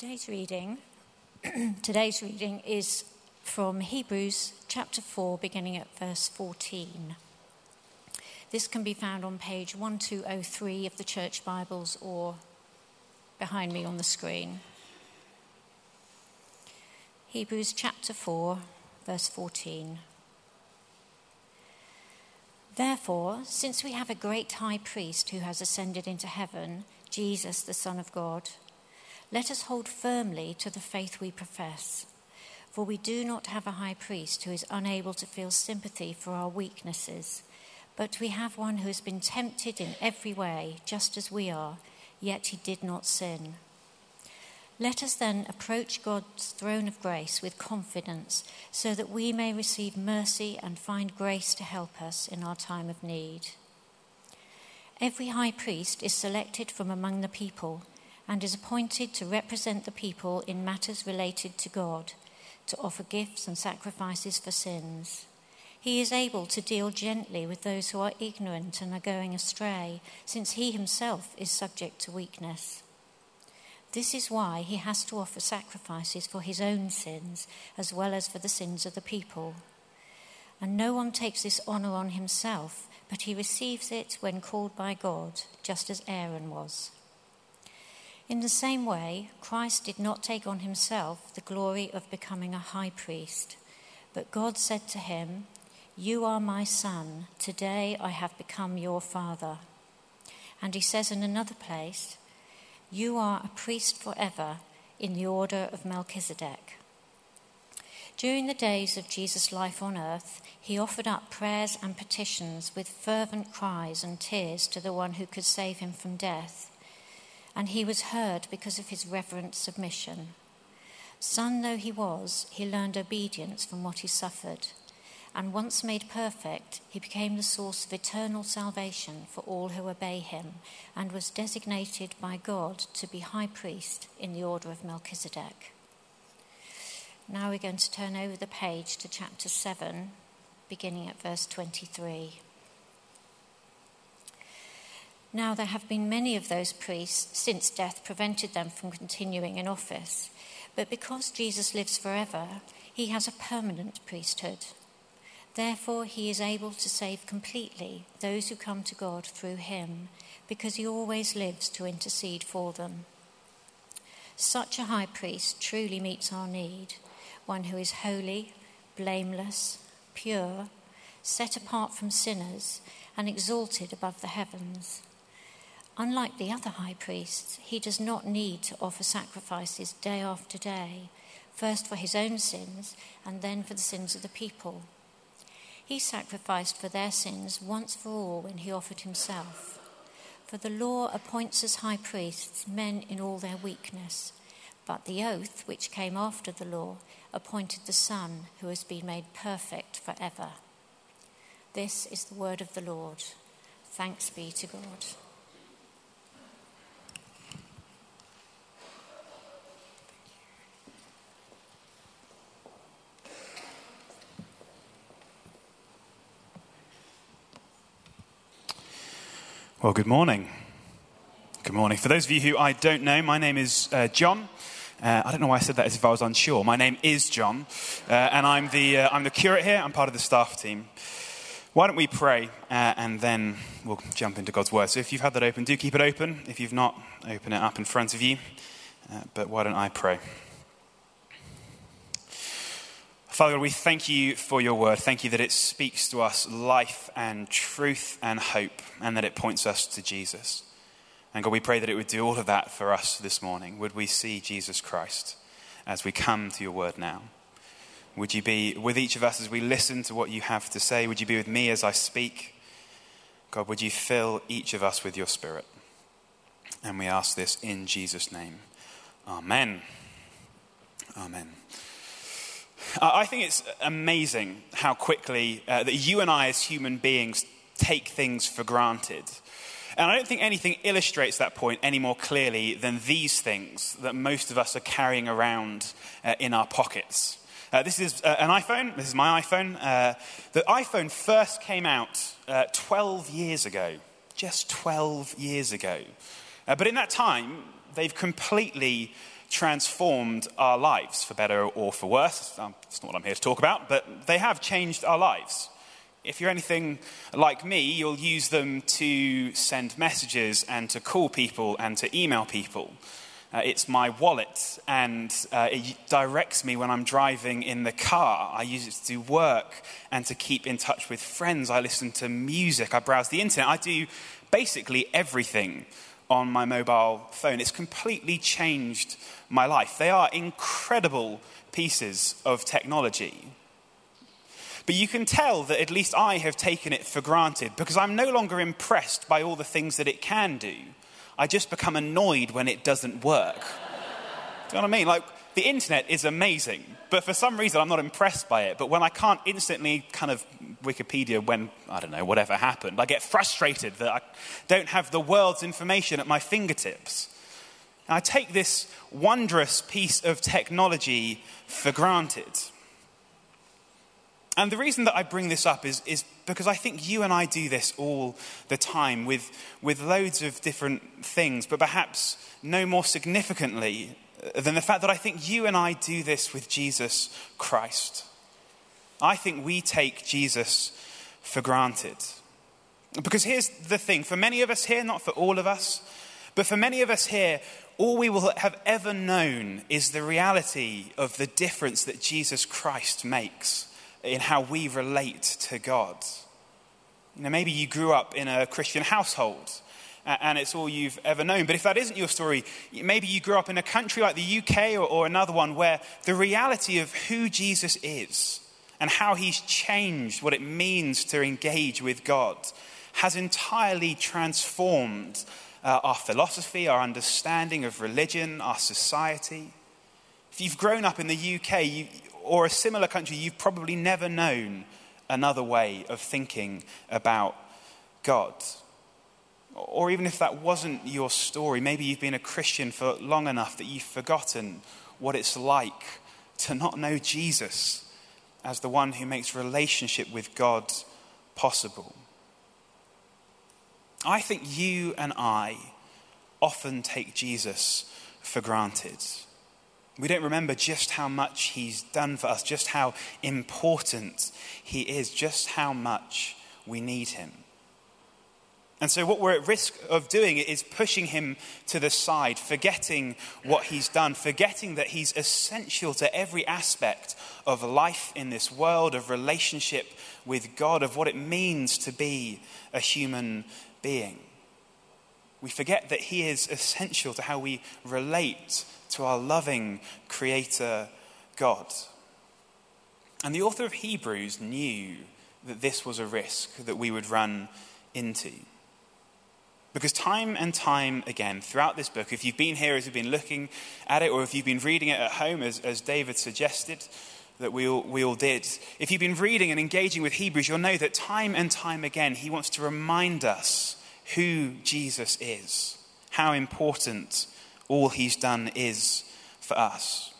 Today's reading, today's reading is from Hebrews chapter 4, beginning at verse 14. This can be found on page 1203 of the Church Bibles or behind me on the screen. Hebrews chapter 4, verse 14. Therefore, since we have a great high priest who has ascended into heaven, Jesus, the Son of God, let us hold firmly to the faith we profess. For we do not have a high priest who is unable to feel sympathy for our weaknesses, but we have one who has been tempted in every way, just as we are, yet he did not sin. Let us then approach God's throne of grace with confidence, so that we may receive mercy and find grace to help us in our time of need. Every high priest is selected from among the people and is appointed to represent the people in matters related to God, to offer gifts and sacrifices for sins. He is able to deal gently with those who are ignorant and are going astray, since he himself is subject to weakness. This is why he has to offer sacrifices for his own sins as well as for the sins of the people. And no one takes this honor on himself, but he receives it when called by God, just as Aaron was. In the same way, Christ did not take on himself the glory of becoming a high priest, but God said to him, You are my son, today I have become your father. And he says in another place, You are a priest forever in the order of Melchizedek. During the days of Jesus' life on earth, he offered up prayers and petitions with fervent cries and tears to the one who could save him from death and he was heard because of his reverent submission. Son though he was, he learned obedience from what he suffered, and once made perfect, he became the source of eternal salvation for all who obey him, and was designated by God to be high priest in the order of Melchizedek. Now we're going to turn over the page to chapter 7, beginning at verse 23. Now, there have been many of those priests since death prevented them from continuing in office. But because Jesus lives forever, he has a permanent priesthood. Therefore, he is able to save completely those who come to God through him, because he always lives to intercede for them. Such a high priest truly meets our need one who is holy, blameless, pure, set apart from sinners, and exalted above the heavens. Unlike the other high priests, he does not need to offer sacrifices day after day, first for his own sins and then for the sins of the people. He sacrificed for their sins once for all when he offered himself. For the law appoints as high priests men in all their weakness, but the oath, which came after the law, appointed the Son who has been made perfect forever. This is the word of the Lord. Thanks be to God. Well, good morning. Good morning. For those of you who I don't know, my name is uh, John. Uh, I don't know why I said that as if I was unsure. My name is John, uh, and I'm the, uh, I'm the curate here. I'm part of the staff team. Why don't we pray uh, and then we'll jump into God's word? So if you've had that open, do keep it open. If you've not, open it up in front of you. Uh, but why don't I pray? Father we thank you for your word. Thank you that it speaks to us life and truth and hope, and that it points us to Jesus. And God, we pray that it would do all of that for us this morning. Would we see Jesus Christ as we come to your word now? Would you be with each of us as we listen to what you have to say? Would you be with me as I speak? God, would you fill each of us with your spirit? And we ask this in Jesus' name. Amen. Amen. I think it's amazing how quickly uh, that you and I, as human beings, take things for granted. And I don't think anything illustrates that point any more clearly than these things that most of us are carrying around uh, in our pockets. Uh, this is uh, an iPhone. This is my iPhone. Uh, the iPhone first came out uh, 12 years ago, just 12 years ago. but in that time, they've completely transformed our lives, for better or for worse. Um, that's not what I'm here to talk about, but they have changed our lives. If you're anything like me, you'll use them to send messages and to call people and to email people. Uh, it's my wallet, and uh, it directs me when I'm driving in the car. I use it to do work and to keep in touch with friends. I listen to music. I browse the internet. I do basically everything on my mobile phone. It's completely changed my life. They are incredible pieces of technology. But you can tell that at least I have taken it for granted because I'm no longer impressed by all the things that it can do. I just become annoyed when it doesn't work. do you know what I mean? Like, the internet is amazing, but for some reason I'm not impressed by it. But when I can't instantly kind of Wikipedia when, I don't know, whatever happened, I get frustrated that I don't have the world's information at my fingertips. And I take this wondrous piece of technology for granted. And the reason that I bring this up is, is because I think you and I do this all the time with, with loads of different things, but perhaps no more significantly than the fact that I think you and I do this with Jesus Christ. I think we take Jesus for granted. Because here's the thing for many of us here, not for all of us, but for many of us here, all we will have ever known is the reality of the difference that Jesus Christ makes in how we relate to God. You know, maybe you grew up in a Christian household and it's all you've ever known. But if that isn't your story, maybe you grew up in a country like the UK or, or, another one where the reality of who Jesus is and how he's changed what it means to engage with God has entirely transformed uh, our philosophy, our understanding of religion, our society. If you've grown up in the UK, you, or a similar country, you've probably never known another way of thinking about God. Or even if that wasn't your story, maybe you've been a Christian for long enough that you've forgotten what it's like to not know Jesus as the one who makes relationship with God possible. I think you and I often take Jesus for granted. We don't remember just how much he's done for us, just how important he is, just how much we need him. And so, what we're at risk of doing is pushing him to the side, forgetting what he's done, forgetting that he's essential to every aspect of life in this world, of relationship with God, of what it means to be a human being. We forget that he is essential to how we relate to our loving Creator God. And the author of Hebrews knew that this was a risk that we would run into. Because time and time again, throughout this book, if you've been here as you've been looking at it, or if you've been reading it at home, as, as David suggested that we all, we all did, if you've been reading and engaging with Hebrews, you'll know that time and time again, he wants to remind us who Jesus is, how important all he's done is for us.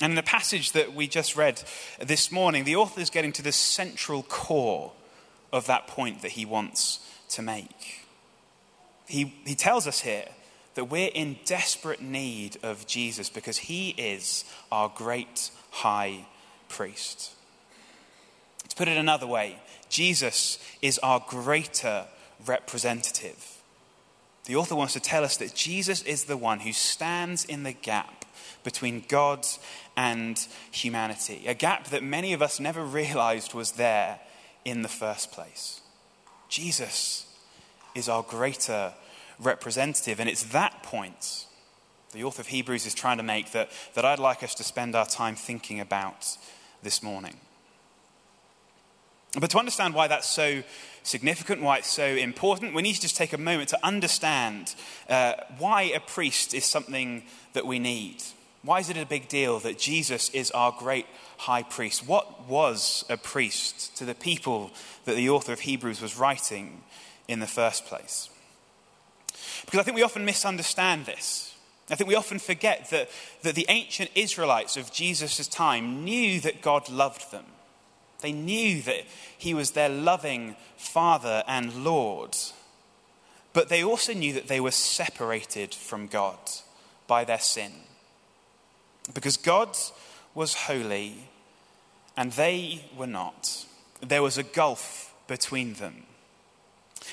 And in the passage that we just read this morning, the author is getting to the central core of that point that he wants to make. He, he tells us here that we're in desperate need of Jesus because he is our great high priest. To put it another way, Jesus is our greater representative. The author wants to tell us that Jesus is the one who stands in the gap between God and humanity, a gap that many of us never realized was there in the first place. Jesus is our greater representative, and it's that point the author of Hebrews is trying to make that, that I'd like us to spend our time thinking about this morning. But to understand why that's so significant, why it's so important, we need to just take a moment to understand uh, why a priest is something that we need. Why is it a big deal that Jesus is our great high priest? What was a priest to the people that the author of Hebrews was writing in the first place? Because I think we often misunderstand this. I think we often forget that, that the ancient Israelites of Jesus' time knew that God loved them. They knew that he was their loving Father and Lord. But they also knew that they were separated from God by their sin. Because God was holy and they were not. There was a gulf between them.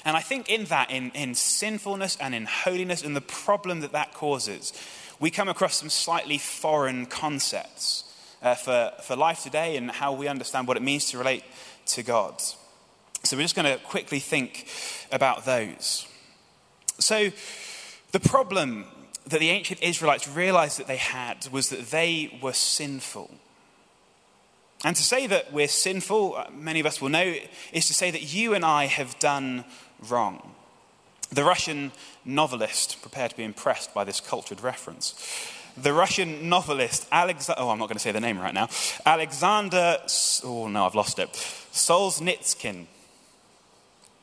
And I think in that, in, in sinfulness and in holiness, and the problem that that causes, we come across some slightly foreign concepts uh, for, for life today and how we understand what it means to relate to God. So we're just going to quickly think about those. So, the problem that the ancient Israelites realized that they had was that they were sinful. And to say that we're sinful, uh, many of us will know, is to say that you and I have done wrong. The Russian novelist, prepared to be impressed by this cultured reference, the Russian novelist Alexander, oh, I'm not going to say the name right now, Alexander, oh no, I've lost it, Solzhenitsyn.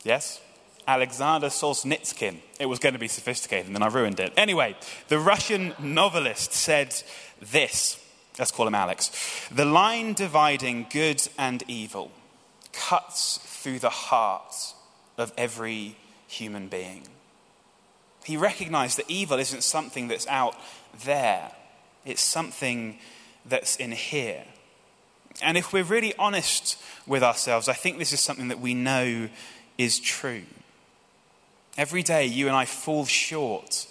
Yes? Alexander Solzhenitsyn. It was going to be sophisticated, and then I ruined it. Anyway, the Russian novelist said this. Let's call him Alex. The line dividing good and evil cuts through the heart of every human being. He recognized that evil isn't something that's out there, it's something that's in here. And if we're really honest with ourselves, I think this is something that we know is true. Every day, you and I fall short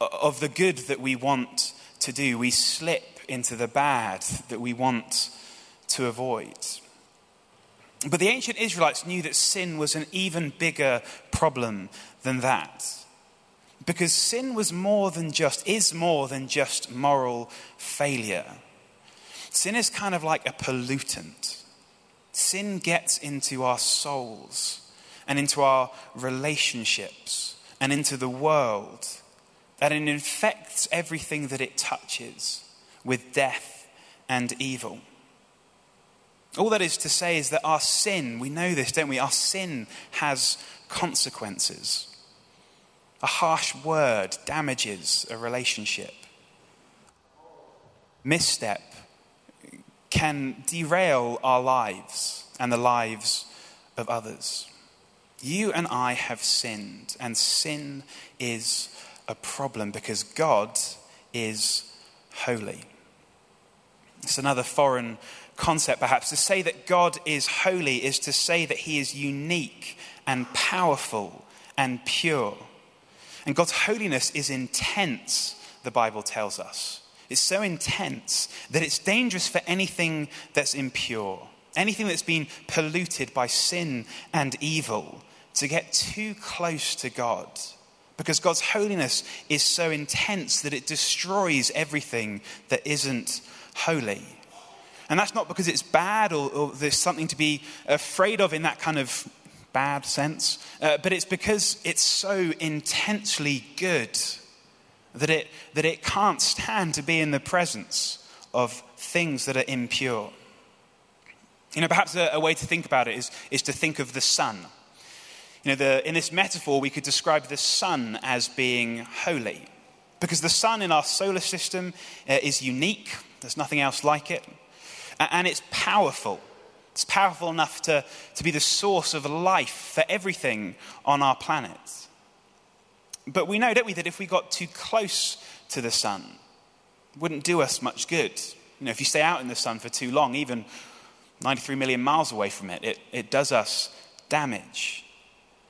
of the good that we want to do. We slip into the bad that we want to avoid. But the ancient Israelites knew that sin was an even bigger problem than that. Because sin was more than just, is more than just moral failure. Sin is kind of like a pollutant. Sin gets into our souls and into our relationships and into the world. and it infects everything that it touches with death and evil. All that is to say is that our sin, we know this, don't we? Our sin has consequences. A harsh word damages a relationship. Misstep can derail our lives and the lives of others. You and I have sinned, and sin is a problem because God is holy. It's another foreign concept, perhaps. To say that God is holy is to say that he is unique and powerful and pure. And God's holiness is intense, the Bible tells us. It's so intense that it's dangerous for anything that's impure, anything that's been polluted by sin and evil to get too close to God because God's holiness is so intense that it destroys everything that isn't holy. And that's not because it's bad or, or there's something to be afraid of in that kind of bad sense, uh, but it's because it's so intensely good that it, that it can't stand to be in the presence of things that are impure. You know, perhaps a, a way to think about it is, is to think of the sun. You know, the, in this metaphor, we could describe the sun as being holy. Because the sun in our solar system uh, is unique, there's nothing else like it. And it's powerful. It's powerful enough to, to be the source of life for everything on our planet. But we know, don't we, that if we got too close to the sun, wouldn't do us much good. You know, if you stay out in the sun for too long, even 93 million miles away from it, it, it does us damage.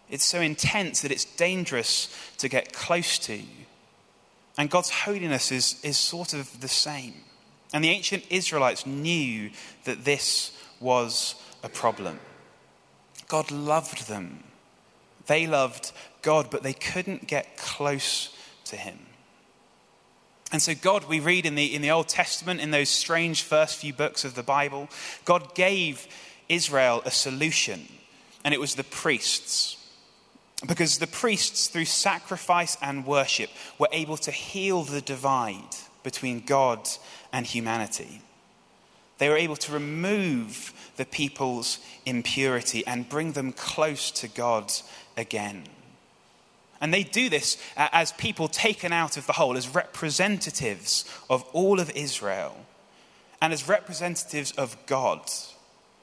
It's so intense that it's dangerous to get close to. And God's holiness is, is sort of the same. And the ancient Israelites knew that this was a problem. God loved them. They loved God, but they couldn't get close to Him. And so, God, we read in the, in the Old Testament, in those strange first few books of the Bible, God gave Israel a solution, and it was the priests. Because the priests, through sacrifice and worship, were able to heal the divide between God and humanity. They were able to remove the people's impurity and bring them close to God again. And they do this as people taken out of the whole, as representatives of all of Israel, and as representatives of God.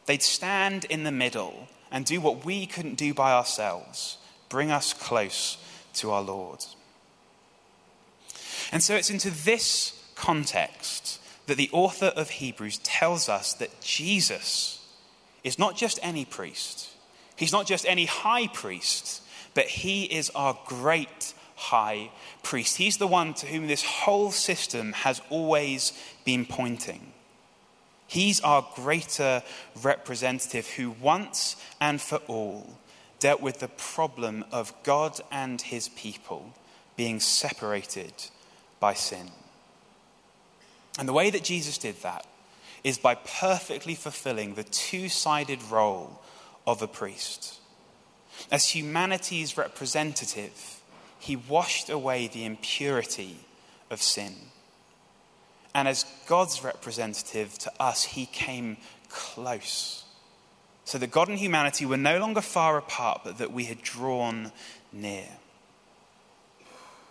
They'd stand in the middle and do what we couldn't do by ourselves bring us close to our Lord. And so it's into this context that the author of Hebrews tells us that Jesus is not just any priest, he's not just any high priest, but he is our great high priest. He's the one to whom this whole system has always been pointing. He's our greater representative who once and for all dealt with the problem of God and his people being separated by sin. And the way that Jesus did that is by perfectly fulfilling the two sided role of a priest. As humanity's representative, he washed away the impurity of sin. And as God's representative to us, he came close. So that God and humanity were no longer far apart, but that we had drawn near.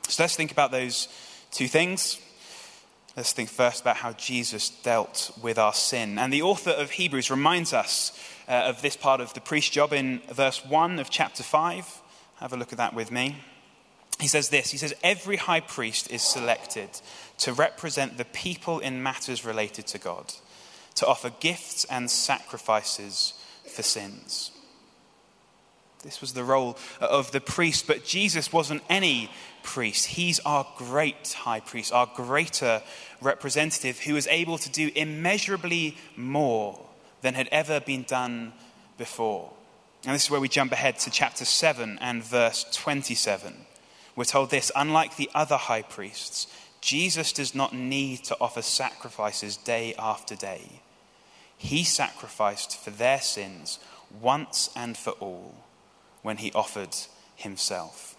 So let's think about those two things. Let's think first about how Jesus dealt with our sin. And the author of Hebrews reminds us uh, of this part of the priest job in verse 1 of chapter 5. Have a look at that with me. He says this He says, Every high priest is selected to represent the people in matters related to God, to offer gifts and sacrifices for sins. This was the role of the priest, but Jesus wasn't any priest. He's our great high priest, our greater representative who is able to do immeasurably more than had ever been done before. And this is where we jump ahead to chapter 7 and verse 27. We're told this unlike the other high priests, Jesus does not need to offer sacrifices day after day. He sacrificed for their sins once and for all when he offered himself.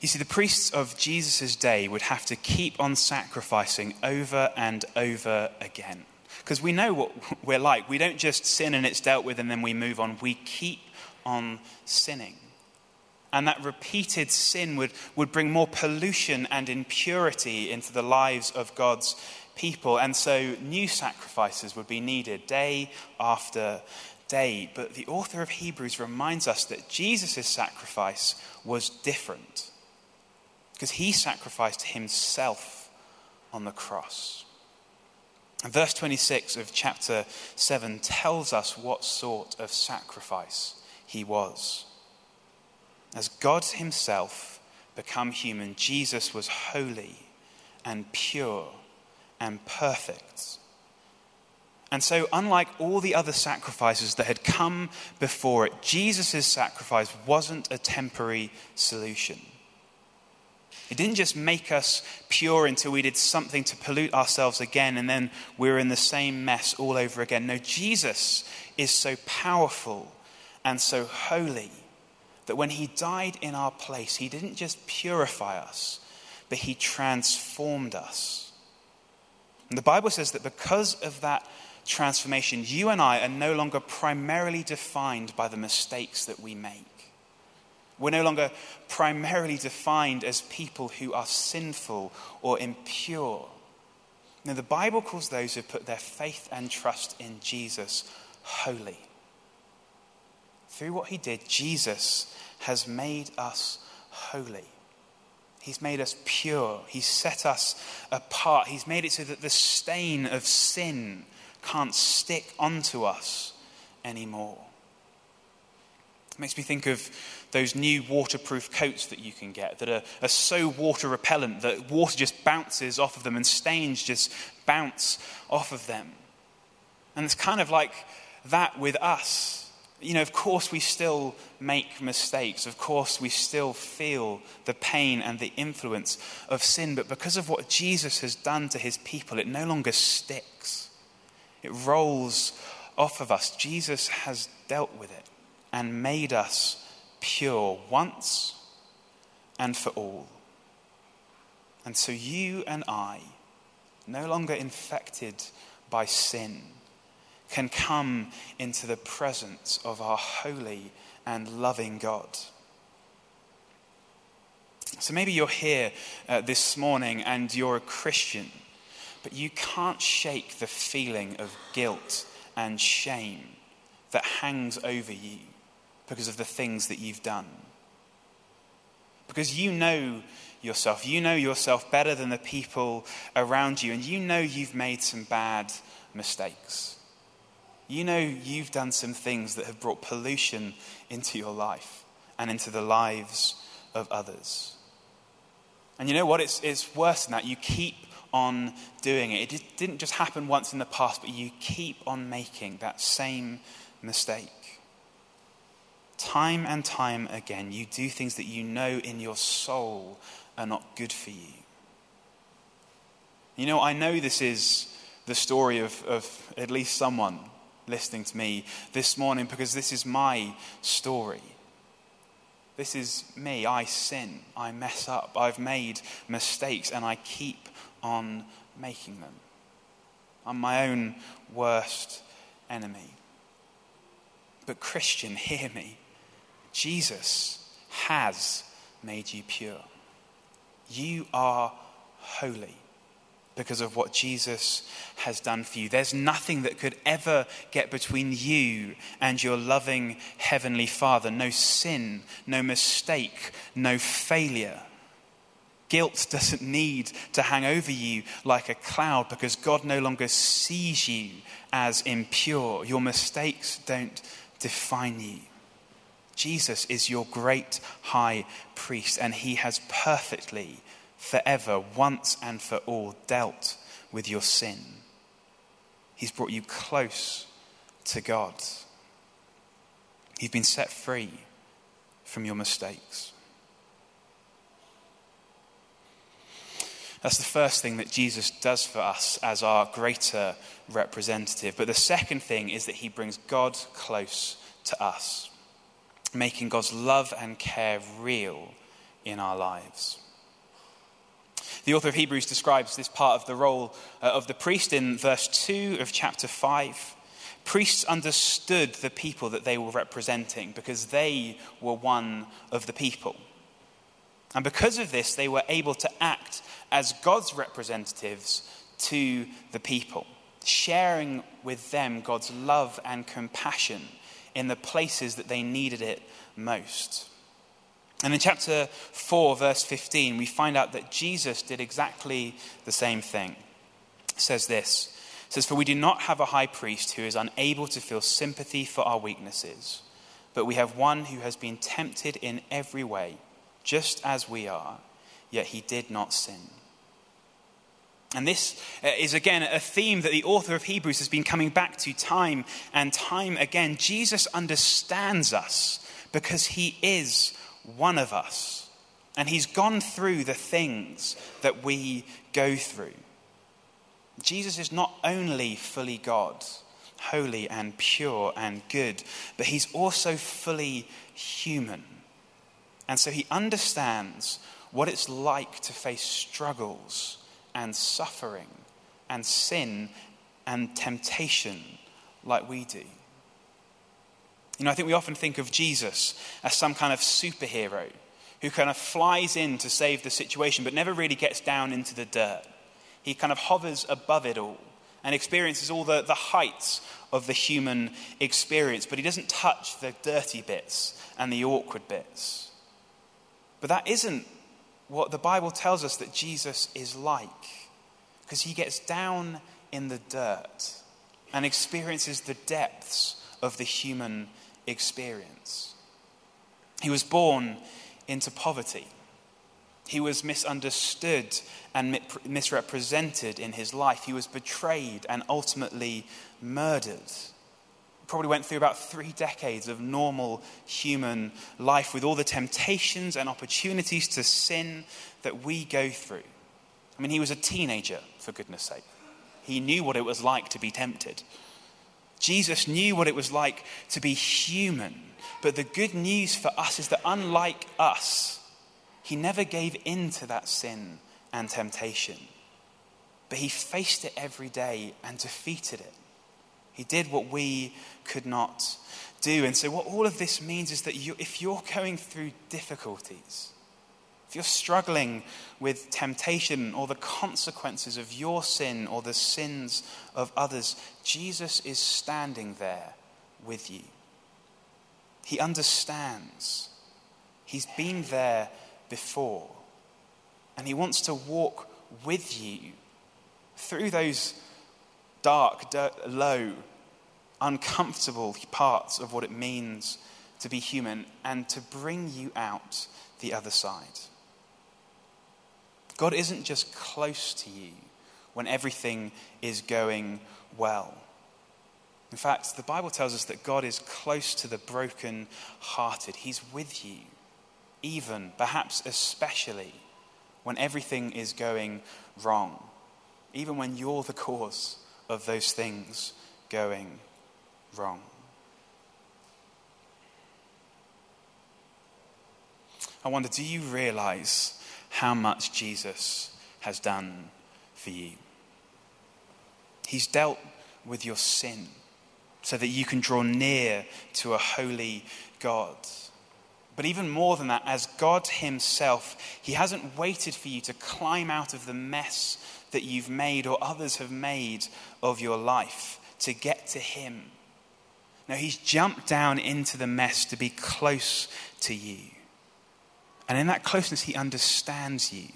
You see, the priests of Jesus' day would have to keep on sacrificing over and over again. Because we know what we're like. We don't just sin and it's dealt with and then we move on. We keep on sinning. And that repeated sin would, would bring more pollution and impurity into the lives of God's people. And so new sacrifices would be needed day after day. But the author of Hebrews reminds us that Jesus' sacrifice was different because he sacrificed himself on the cross. And verse 26 of chapter 7 tells us what sort of sacrifice he was. As God himself become human, Jesus was holy and pure and perfect and so, unlike all the other sacrifices that had come before it, Jesus' sacrifice wasn't a temporary solution. It didn't just make us pure until we did something to pollute ourselves again and then we're in the same mess all over again. No, Jesus is so powerful and so holy that when he died in our place, he didn't just purify us, but he transformed us. And the Bible says that because of that transformation, you and I are no longer primarily defined by the mistakes that we make. We're no longer primarily defined as people who are sinful or impure. Now, the Bible calls those who put their faith and trust in Jesus holy. Through what he did, Jesus has made us holy. He's made us pure. He's set us apart. He's made it so that the stain of sin can't stick onto us anymore. It makes me think of those new waterproof coats that you can get that are, are so water repellent that water just bounces off of them and stains just bounce off of them. And it's kind of like that with us. You know, of course, we still make mistakes. Of course, we still feel the pain and the influence of sin. But because of what Jesus has done to his people, it no longer sticks. It rolls off of us. Jesus has dealt with it and made us pure once and for all. And so you and I, no longer infected by sin, can come into the presence of our holy and loving God. So maybe you're here uh, this morning and you're a Christian but you can't shake the feeling of guilt and shame that hangs over you because of the things that you've done. because you know yourself. You know yourself better than the people around you, and you know you've made some bad mistakes. You know you've done some things that have brought pollution into your life and into the lives of others. And you know what? It's, it's worse than that. You keep on doing it. It didn't just happen once in the past, but you keep on making that same mistake. Time and time again, you do things that you know in your soul are not good for you. You know, I know this is the story of, of at least someone listening to me this morning because this is my story. This is me. I sin. I mess up. I've made mistakes and I keep on making them. I'm my own worst enemy. But, Christian, hear me. Jesus has made you pure. You are holy because of what Jesus has done for you. There's nothing that could ever get between you and your loving Heavenly Father. No sin, no mistake, no failure. Guilt doesn't need to hang over you like a cloud because God no longer sees you as impure. Your mistakes don't define you. Jesus is your great high priest, and he has perfectly forever, once and for all, dealt with your sin. He's brought you close to God. You've been set free from your mistakes. That's the first thing that Jesus does for us as our greater representative. But the second thing is that he brings God close to us, making God's love and care real in our lives. The author of Hebrews describes this part of the role uh, of the priest in verse 2 of chapter 5. Priests understood the people that they were representing because they were one of the people. And because of this, they were able to act as God's representatives to the people, sharing with them God's love and compassion in the places that they needed it most. And in chapter 4, verse 15, we find out that Jesus did exactly the same thing. It says this it says, For we do not have a high priest who is unable to feel sympathy for our weaknesses, but we have one who has been tempted in every way, just as we are, yet he did not sin. And this uh, is again a theme that the author of Hebrews has been coming back to time and time again. Jesus understands us because he is one of us. And he's gone through the things that we go through. Jesus is not only fully God, holy and pure and good, but he's also fully human. And so he understands what it's like to face struggles and suffering and sin and temptation like we do. You know, I think we often think of Jesus as some kind of superhero who kind of flies in to save the situation but never really gets down into the dirt. He kind of hovers above it all and experiences all the, the heights of the human experience, but he doesn't touch the dirty bits and the awkward bits. But that isn't what the Bible tells us that Jesus is like, because he gets down in the dirt and experiences the depths of the human experience. He was born into poverty. He was misunderstood and misrepresented in his life. He was betrayed and ultimately murdered. Probably went through about three decades of normal human life with all the temptations and opportunities to sin that we go through. I mean, he was a teenager, for goodness sake. He knew what it was like to be tempted. Jesus knew what it was like to be human. But the good news for us is that unlike us, he never gave in to that sin and temptation. But he faced it every day and defeated it. He did what we could not do. And so, what all of this means is that you, if you're going through difficulties, if you're struggling with temptation or the consequences of your sin or the sins of others, Jesus is standing there with you. He understands. He's been there before. And He wants to walk with you through those dark, dirt, low, uncomfortable parts of what it means to be human and to bring you out the other side. God isn't just close to you when everything is going well. In fact, the Bible tells us that God is close to the broken hearted. He's with you, even, perhaps especially, when everything is going wrong, even when you're the cause of those things going wrong. I wonder do you realize how much Jesus has done for you? He's dealt with your sin so that you can draw near to a holy God. But even more than that, as God Himself, He hasn't waited for you to climb out of the mess that you've made or others have made of your life to get to Him. No, He's jumped down into the mess to be close to you. And in that closeness, He understands you.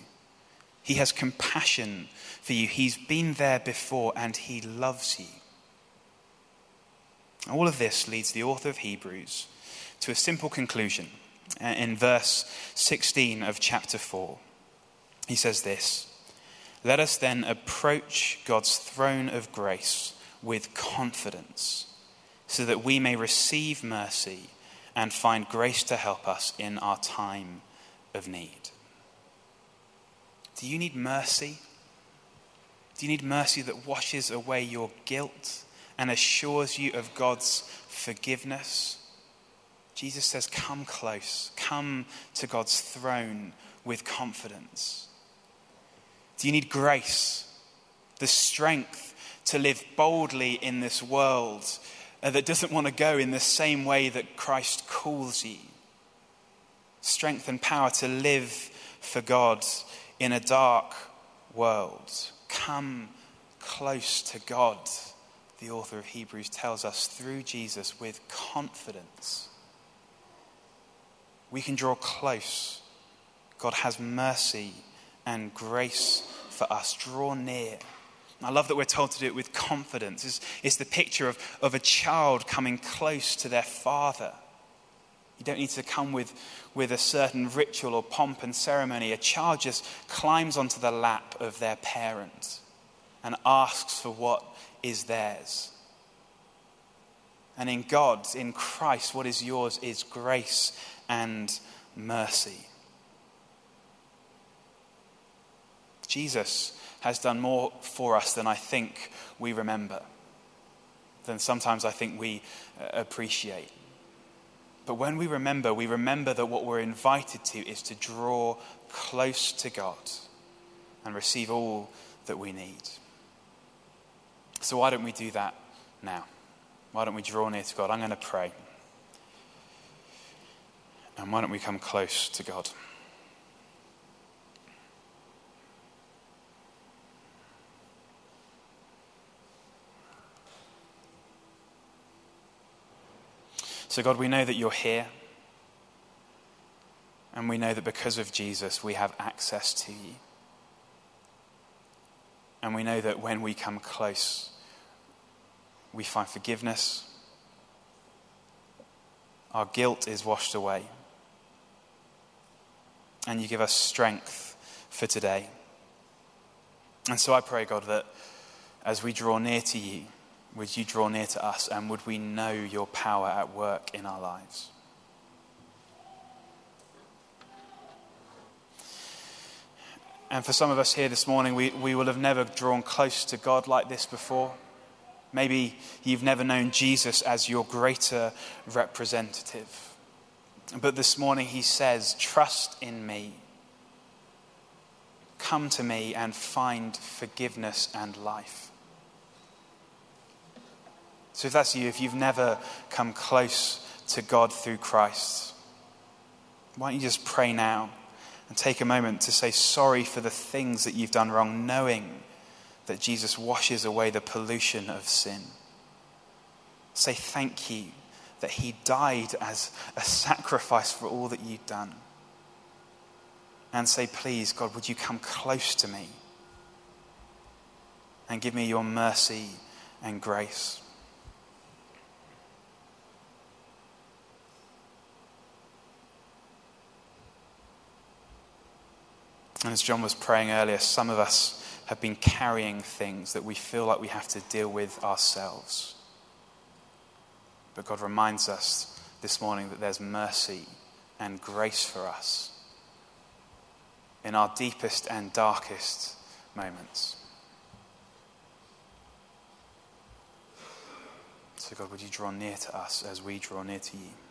He has compassion for you. He's been there before and He loves you. All of this leads the author of Hebrews to a simple conclusion. Uh, in verse 16 of chapter 4, he says this Let us then approach God's throne of grace with confidence, so that we may receive mercy and find grace to help us in our time of need. Do you need mercy? Do you need mercy that washes away your guilt and assures you of God's forgiveness? Jesus says, Come close, come to God's throne with confidence. Do you need grace, the strength to live boldly in this world uh, that doesn't want to go in the same way that Christ calls you? Strength and power to live for God in a dark world. Come close to God, the author of Hebrews tells us, through Jesus with confidence. We can draw close. God has mercy and grace for us. Draw near. I love that we're told to do it with confidence. It's, it's the picture of, of a child coming close to their father. You don't need to come with, with a certain ritual or pomp and ceremony. A child just climbs onto the lap of their parent and asks for what is theirs. And in God, in Christ, what is yours is grace and mercy. Jesus has done more for us than I think we remember, than sometimes I think we uh, appreciate. But when we remember, we remember that what we're invited to is to draw close to God and receive all that we need. So, why don't we do that now? Why don't we draw near to God? I'm going to pray. And why don't we come close to God? So, God, we know that you're here. And we know that because of Jesus, we have access to you. And we know that when we come close, we find forgiveness. Our guilt is washed away. And you give us strength for today. And so I pray, God, that as we draw near to you, would you draw near to us and would we know your power at work in our lives? And for some of us here this morning, we, we will have never drawn close to God like this before. Maybe you've never known Jesus as your greater representative. But this morning he says, Trust in me. Come to me and find forgiveness and life. So, if that's you, if you've never come close to God through Christ, why don't you just pray now and take a moment to say sorry for the things that you've done wrong, knowing that Jesus washes away the pollution of sin? Say thank you that He died as a sacrifice for all that you've done. and say, Please, God, would you come close to me and give me your mercy and grace? And as John was praying earlier, some of us have been carrying things that we feel like we have to deal with ourselves. But God reminds us this morning that there's mercy and grace for us in our deepest and darkest moments. So, God, would you draw near to us as we draw near to you?